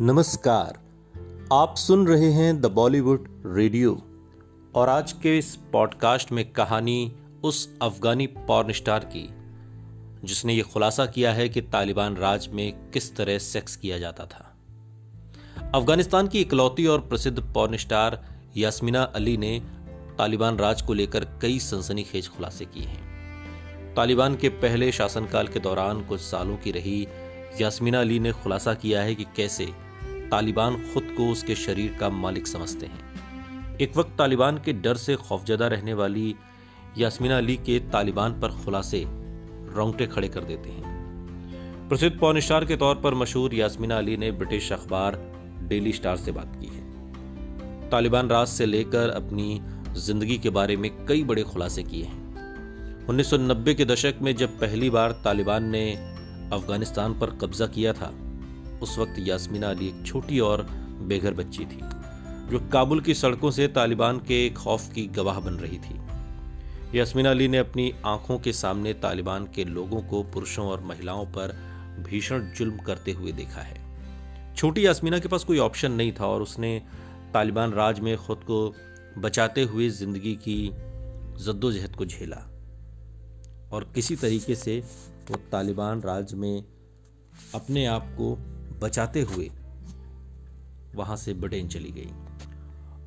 नमस्कार। आप सुन रहे हैं द बॉलीवुड रेडियो और आज के इस पॉडकास्ट में कहानी उस अफगानी पॉर्न स्टार की, जिसने ये खुलासा किया है कि तालिबान राज में किस तरह सेक्स किया जाता था। अफ़गानिस्तान की इकलौती और प्रसिद्ध पॉर्न स्टार यास्मिना अली ने तालिबान राज को लेकर कई सनसनीखेज खुलासे किए हैं। तालिबान के पहले शासनकाल के दौरान कुछ सालों की रही यास्मिना अली ने खुलासा किया है कि कैसे तालिबान खुद को उसके शरीर का मालिक समझते हैं। एक वक्त तालिबान के डर से खौफजदा रहने वाली यास्मिना अली के तालिबान पर खुलासे रोंगटे खड़े कर देते हैं। प्रसिद्ध पॉर्न स्टार के तौर पर मशहूर यास्मिना अली ने ब्रिटिश अखबार डेली स्टार से बात की है। तालिबान राज से लेकर अपनी ज़िंदगी के बारे में कई बड़े खुलासे किए हैं। 1990 के दशक में जब पहली बार तालिबान ने अफ़गानिस्तान पर कब्जा किया था। उस वक्त यास्मिना अली एक छोटी और बेघर बच्ची थी, जो काबुल की सड़कों से तालिबान के खौफ की गवाह बन रही थी। यास्मिना अली ने अपनी आँखों के सामने तालिबान के लोगों को पुरुषों और महिलाओं पर भीषण जुल्म करते हुए देखा है। छोटी यास्मिना के पास कोई ऑप्शन नहीं था और उसने तालिबान राज में खुद को बचाते हुए ज़िंदगी की जद्दोजहद को झेला। और किसी तरीके से वो तालिबान राज में अपने आप को बचाते हुए वहाँ से ब्रिटेन चली गई।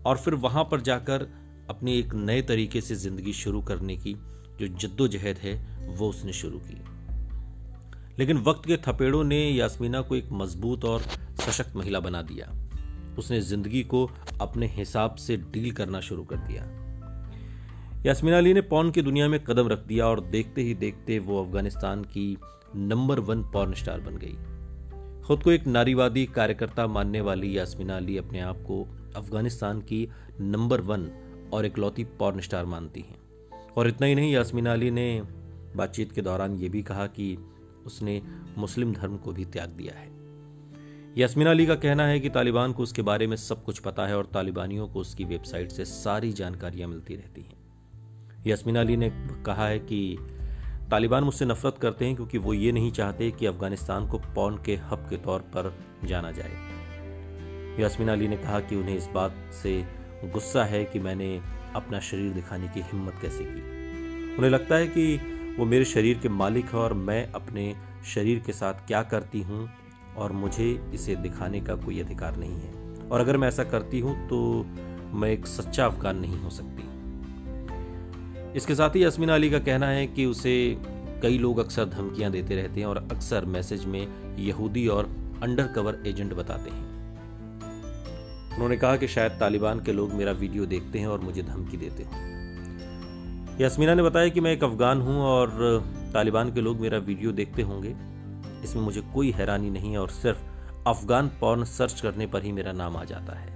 और फिर वहाँ पर जाकर अपनी एक नए तरीके से ज़िंदगी शुरू करने की जो जद्दोजहद है, वो उसने शुरू की। लेकिन वक्त के थपेड़ों ने यास्मीना को एक मज़बूत और सशक्त महिला बना दिया। उसने ज़िंदगी को अपने हिसाब से डील करना शुरू कर दिया। यास्मीना अली ने पॉर्न की दुनिया में कदम रख दिया और देखते ही देखते वो अफ़गानिस्तान की नंबर वन पॉर्न स्टार बन गई। खुद को एक नारीवादी कार्यकर्ता मानने वाली यास्मीना अली अपने आप को अफ़गानिस्तान की नंबर वन और इकलौती पॉर्न स्टार मानती हैं। और इतना ही नहीं, यास्मीना अली ने बातचीत के दौरान ये भी कहा कि उसने मुस्लिम धर्म को भी त्याग दिया है। यास्मीना अली का कहना है कि तालिबान को उसके बारे में सब कुछ पता है और तालिबानियों को उसकी वेबसाइट से सारी जानकारियाँ मिलती रहती हैं। यास्मीना अली ने कहा है कि तालिबान मुझसे नफरत करते हैं क्योंकि वो ये नहीं चाहते कि अफ़गानिस्तान को पौन के हब के तौर पर जाना जाए। यास्मीना अली ने कहा कि उन्हें इस बात से गुस्सा है कि मैंने अपना शरीर दिखाने की हिम्मत कैसे की। उन्हें लगता है कि वो मेरे शरीर के मालिक हैं और मैं अपने शरीर के साथ क्या करती हूँ और मुझे इसे दिखाने का कोई अधिकार नहीं है। और अगर मैं ऐसा करती हूँ तो मैं एक सच्चा अफगान नहीं हो सकती। इसके साथ ही यस्मिन अली का कहना है कि उसे कई लोग अक्सर धमकियाँ देते रहते हैं और अक्सर मैसेज में यहूदी और अंडर कवर एजेंट बताते हैं। उन्होंने कहा कि शायद तालिबान के लोग मेरा वीडियो देखते हैं और मुझे धमकी देते हैं। यास्मीना ने बताया कि मैं एक अफगान हूँ और तालिबान के लोग मेरा वीडियो देखते होंगे। इसमें मुझे कोई हैरानी नहीं है और सिर्फ़ अफगान पॉर्न सर्च करने पर ही मेरा नाम आ जाता है।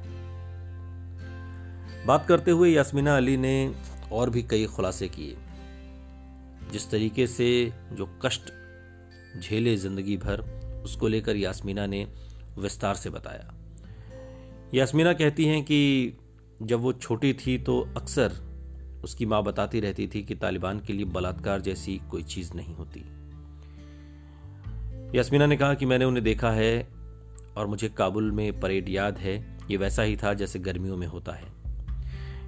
बात करते हुए यास्मीना अली ने और भी कई खुलासे किए। जिस तरीके से जो कष्ट झेले ज़िंदगी भर, उसको लेकर यास्मीना ने विस्तार से बताया। यास्मीना कहती हैं कि जब वो छोटी थी तो अक्सर उसकी माँ बताती रहती थी कि तालिबान के लिए बलात्कार जैसी कोई चीज़ नहीं होती। यास्मीना ने कहा कि मैंने उन्हें देखा है और मुझे काबुल में परेड याद है, ये वैसा ही था जैसे गर्मियों में होता है।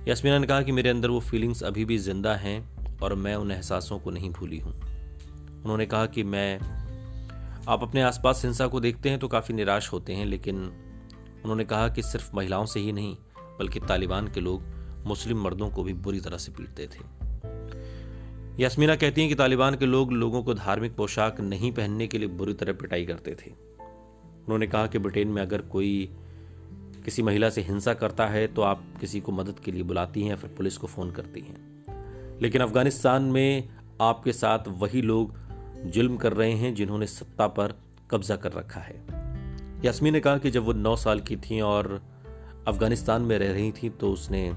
यास्मीना ने कहा कि मेरे अंदर वो फीलिंग्स अभी भी ज़िंदा हैं और मैं उन एहसासों को नहीं भूली हूँ। उन्होंने कहा कि मैं, आप अपने आसपास हिंसा को देखते हैं तो काफ़ी निराश होते हैं, लेकिन उन्होंने कहा कि सिर्फ़ महिलाओं से ही नहीं, बल्कि तालिबान के लोग मुस्लिम मर्दों को भी बुरी तरह से पीटते थे। यास्मीना कहती हैं कि तालिबान के लोग लोगों को धार्मिक पोशाक नहीं पहनने के लिए बुरी तरह पिटाई करते थे। उन्होंने कहा कि ब्रिटेन में अगर कोई किसी महिला से हिंसा करता है तो आप किसी को मदद के लिए बुलाती हैं, फिर पुलिस को फ़ोन करती हैं। लेकिन अफ़गानिस्तान में आपके साथ वही लोग जुल्म कर रहे हैं जिन्होंने सत्ता पर कब्जा कर रखा है। यास्मी ने कहा कि जब वो नौ साल की थी और अफ़गानिस्तान में रह रही थी तो उसने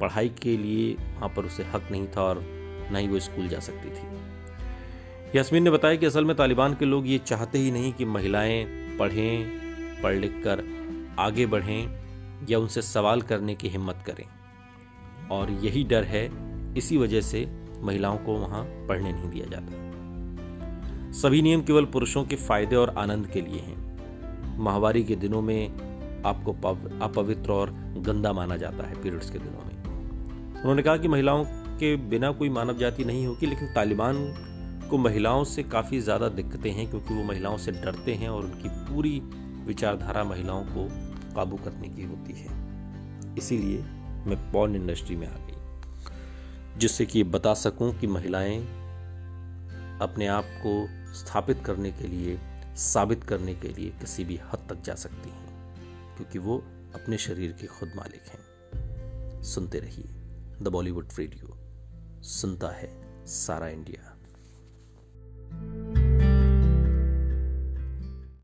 पढ़ाई के लिए वहाँ पर उसे हक नहीं था और ना ही वो स्कूल जा सकती थी। यास्मीन ने बताया कि असल में तालिबान के लोग ये चाहते ही नहीं कि महिलाएँ पढ़ें, पढ़ लिख कर आगे बढ़ें या उनसे सवाल करने की हिम्मत करें। और यही डर है, इसी वजह से महिलाओं को वहाँ पढ़ने नहीं दिया जाता। सभी नियम केवल पुरुषों के फ़ायदे और आनंद के लिए हैं। माहवारी के दिनों में आपको अपवित्र और गंदा माना जाता है, पीरियड्स के दिनों में। उन्होंने कहा कि महिलाओं के बिना कोई मानव जाति नहीं होगी, लेकिन तालिबान को महिलाओं से काफ़ी ज़्यादा दिक्कतें हैं, क्योंकि वो महिलाओं से डरते हैं और उनकी पूरी विचारधारा महिलाओं को काबू करने की होती है। इसीलिए मैं पॉर्न इंडस्ट्री में आ गई, जिससे कि बता सकूँ कि महिलाएँ अपने आप को स्थापित करने के लिए, साबित करने के लिए किसी भी हद तक जा सकती हैं, क्योंकि वो अपने शरीर के खुद मालिक हैं। सुनते रहिए, द बॉलीवुड रेडियो, सुनता है सारा इंडिया।